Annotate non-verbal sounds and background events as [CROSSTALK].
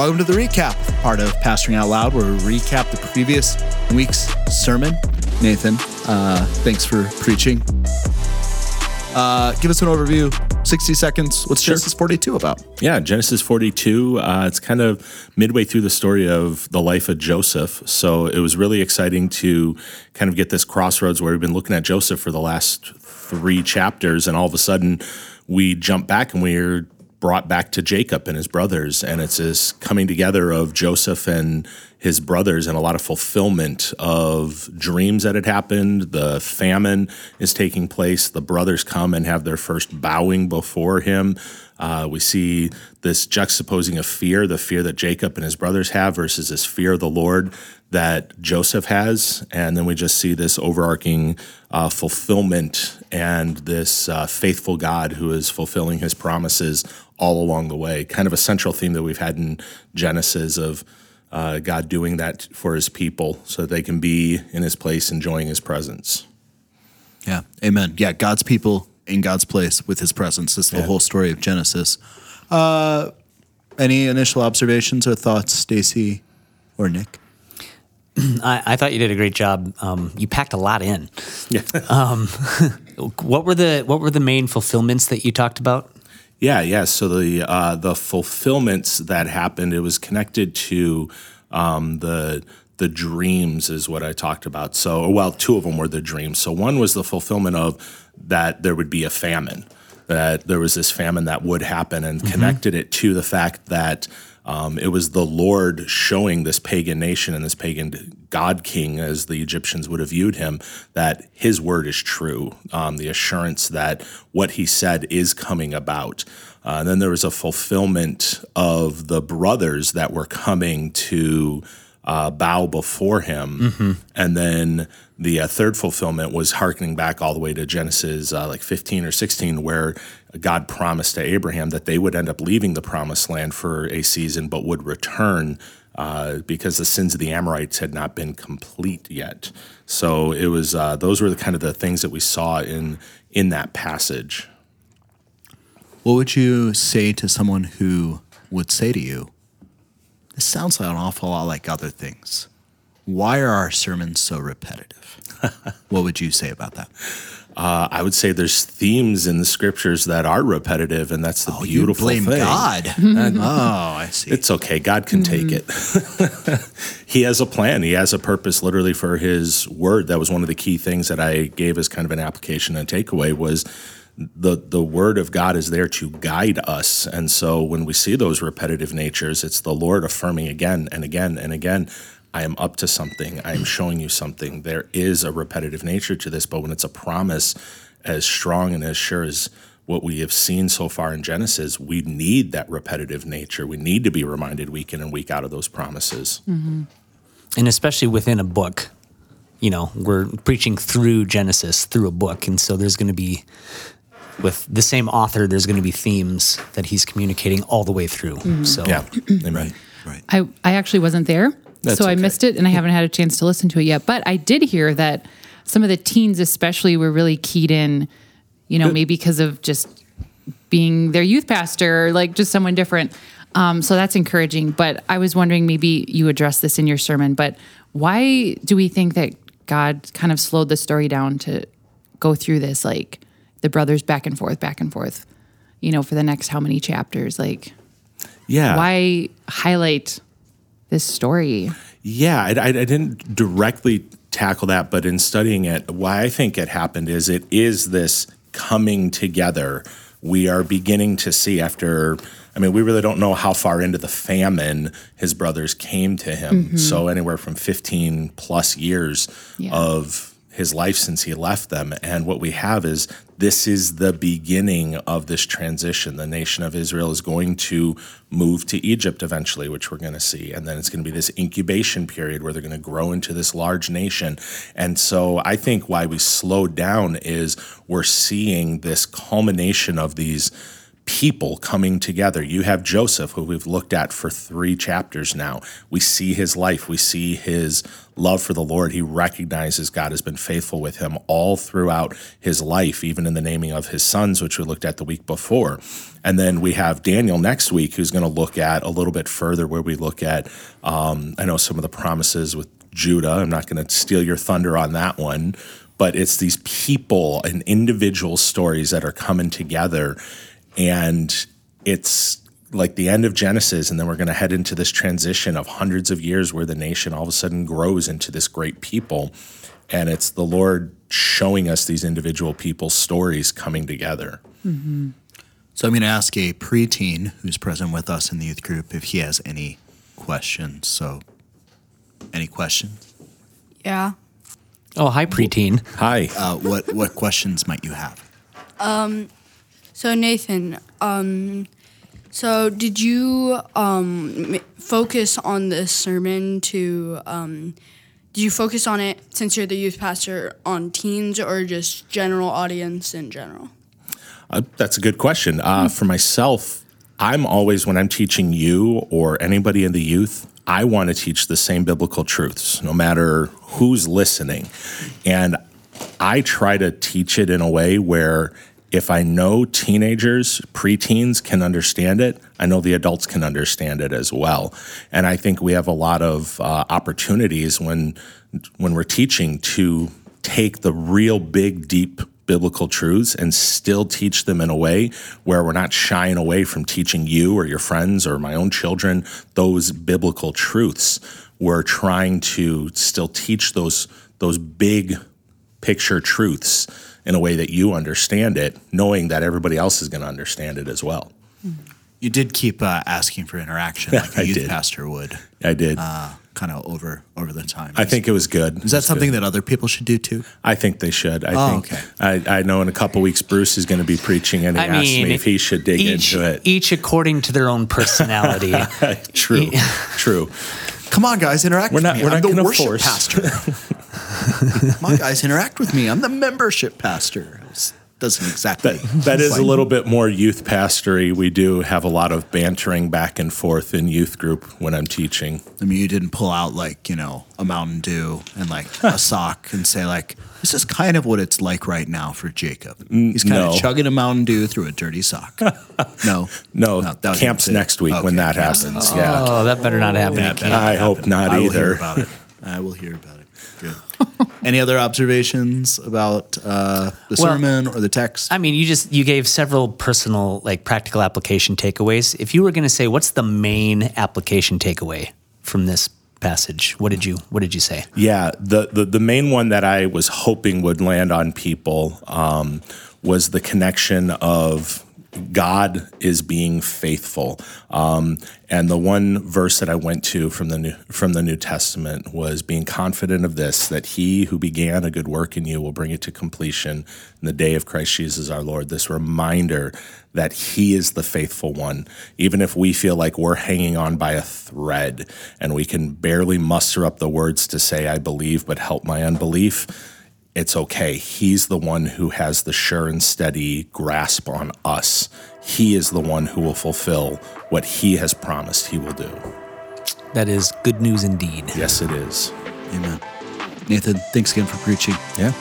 Welcome to the recap, part of Pastoring Out Loud, where we recap the previous week's sermon. Nathan, uh, thanks for preaching. Uh, give us an overview, 60 seconds. What's Sure. Genesis 42 about? Yeah, Genesis 42. Uh, it's kind of midway through the story of the life of Joseph. So it was really exciting to kind of get this crossroads where we've been looking at Joseph for the last three chapters, and all of a sudden we jump back and we're brought back to Jacob and his brothers. And it's this coming together of Joseph and his brothers and a lot of fulfillment of dreams that had happened. The famine is taking place. The brothers come and have their first bowing before him. Uh, we see this juxtaposing of fear, the fear that Jacob and his brothers have versus this fear of the Lord that Joseph has. And then we just see this overarching uh, fulfillment and this uh, faithful God who is fulfilling his promises all along the way. Kind of a central theme that we've had in Genesis of uh, God doing that for his people so that they can be in his place enjoying his presence. Yeah, amen. Yeah, God's people in God's place with his presence. is the Yeah. whole story of Genesis. Uh, any initial observations or thoughts, Stacy or Nick? [CLEARS THROAT] I, I thought you did a great job. Um, you packed a lot in. Yeah. [LAUGHS] What were the what were the main fulfillments that you talked about? Yeah, yeah. So the uh, the fulfillments that happened, it was connected to um, the the dreams, is what I talked about. So, well, two of them were the dreams. So one was the fulfillment of that there would be a famine, that there was this famine that would happen, and connected it to the fact that. Um, it was the Lord showing this pagan nation and this pagan god king, as the Egyptians would have viewed him, that his word is true. Um, the assurance that what he said is coming about. Uh, and then there was a fulfillment of the brothers that were coming to uh, bow before him. And then the uh, third fulfillment was harkening back all the way to Genesis uh, like 15 or 16, where God promised to Abraham that they would end up leaving the promised land for a season, but would return uh, because the sins of the Amorites had not been complete yet. So it was uh, those were the kind of the things that we saw in in that passage. What would you say to someone who would say to you, This sounds like an awful lot like other things? Why are our sermons so repetitive? [LAUGHS] what would you say about that? Uh, I would say there's themes in the scriptures that are repetitive, and that's the beautiful Oh, you blame thing. God. [LAUGHS] oh, I see. It's okay. God can take it. [LAUGHS] he has a plan. He has a purpose literally for his word. That was one of the key things that I gave as kind of an application and takeaway was the the word of God is there to guide us. And so when we see those repetitive natures, it's the Lord affirming again and again and again, I am up to something. I am showing you something. There is a repetitive nature to this, but when it's a promise as strong and as sure as what we have seen so far in Genesis, we need that repetitive nature. We need to be reminded week in and week out of those promises. Mm-hmm. and especially within a book you know we're preaching through genesis through a book and so there's going to be with the same author there's going to be themes that he's communicating all the way through mm-hmm. so Yeah. [CLEARS THROAT] Amen. right. I, I actually wasn't there, That's so I missed it, and I haven't had a chance to listen to it yet. But I did hear that some of the teens, especially, were really keyed in. You know, maybe because of just being their youth pastor, or like just someone different. Um, so that's encouraging. But I was wondering, maybe you addressed this in your sermon, but why do we think that God kind of slowed the story down to go through this, like the brothers back and forth, back and forth? You know, for the next how many chapters? Like, Yeah. why highlight this story? Yeah, I, I, I didn't directly tackle that, but in studying it, why I think it happened is it is this coming together. We are beginning to see after. I mean, we really don't know how far into the famine his brothers came to him. Mm-hmm. So anywhere from fifteen plus years Yeah. of his life since he left them. And what we have is this is the beginning of this transition. The nation of Israel is going to move to Egypt eventually, which we're going to see. And then it's going to be this incubation period where they're going to grow into this large nation. And so I think why we slowed down is we're seeing this culmination of these people coming together. You have Joseph, who we've looked at for three chapters now. We see his life, we see his love for the Lord. He recognizes God has been faithful with him all throughout his life, even in the naming of his sons, which we looked at the week before. And then we have Daniel next week, who's going to look at a little bit further, where we look at, um, I know some of the promises with Judah. I'm not going to steal your thunder on that one, but it's these people and individual stories that are coming together and it's like the end of Genesis, and then we're going to head into this transition of hundreds of years where the nation all of a sudden grows into this great people. And it's the Lord showing us these individual people's stories coming together. So I'm going to ask a preteen who's present with us in the youth group if he has any questions. So, any questions? Yeah. Oh, hi, preteen. Hi. Uh, what what questions might you have? So Nathan, um, so did you um, focus on this sermon to? Um, did you focus on it since you're the youth pastor on teens or just general audience in general? Uh, that's a good question. Uh, for myself, I'm always, when I'm teaching you or anybody in the youth, I want to teach the same biblical truths, no matter who's listening. And I try to teach it in a way where if I know teenagers, preteens can understand it, I know the adults can understand it as well. And I think we have a lot of uh, opportunities when when we're teaching to take the real big, deep biblical truths and still teach them in a way where we're not shying away from teaching you or your friends or my own children those biblical truths. We're trying to still teach those those big picture truths in a way that you understand it, knowing that everybody else is going to understand it as well. You did keep uh, asking for interaction, like [LAUGHS] a I youth did. pastor would, I did. uh, kind of over over the time. I think it was good. is that something that other people should do too? I think they should. I Oh, think okay. I, I know in a couple weeks Bruce is going to be preaching, and he I asked mean, me if he should dig each, into it. Each according to their own personality. [LAUGHS] true, [LAUGHS] true. Come on, guys, interact We're with not- me. we're I'm not the gonna worship force. pastor. [LAUGHS] Come on, guys, interact with me. I'm the membership pastor. It doesn't exactly. That, that is a little bit more youth pastory. We do have a lot of bantering back and forth in youth group when I'm teaching. I mean, you didn't pull out like you know a Mountain Dew and like a [LAUGHS] sock and say like, "This is kind of what it's like right now for Jacob." He's kind no. of chugging a Mountain Dew through a dirty sock. [LAUGHS] No, No, that was camp's next week when that camp's happens. Yeah. oh, that better not happen. Yeah, again. that I hope happened. not I will hear either. about it. I will hear about it. Good. Any other observations about uh, the Well, sermon or the text? I mean, you just you gave several personal, like practical application takeaways. If you were going to say, what's the main application takeaway from this passage? What did you What did you say? Yeah, the, the the main one that I was hoping would land on people um, was the connection of God is being faithful, um, and the one verse that I went to from the new, from the New Testament was being confident of this that He who began a good work in you will bring it to completion in the day of Christ Jesus our Lord. This reminder that He is the faithful one, even if we feel like we're hanging on by a thread and we can barely muster up the words to say, I believe, but help my unbelief. It's okay. He's the one who has the sure and steady grasp on us. He is the one who will fulfill what He has promised He will do. That is good news indeed. Yes, it is. Amen. Nathan, thanks again for preaching. Yeah.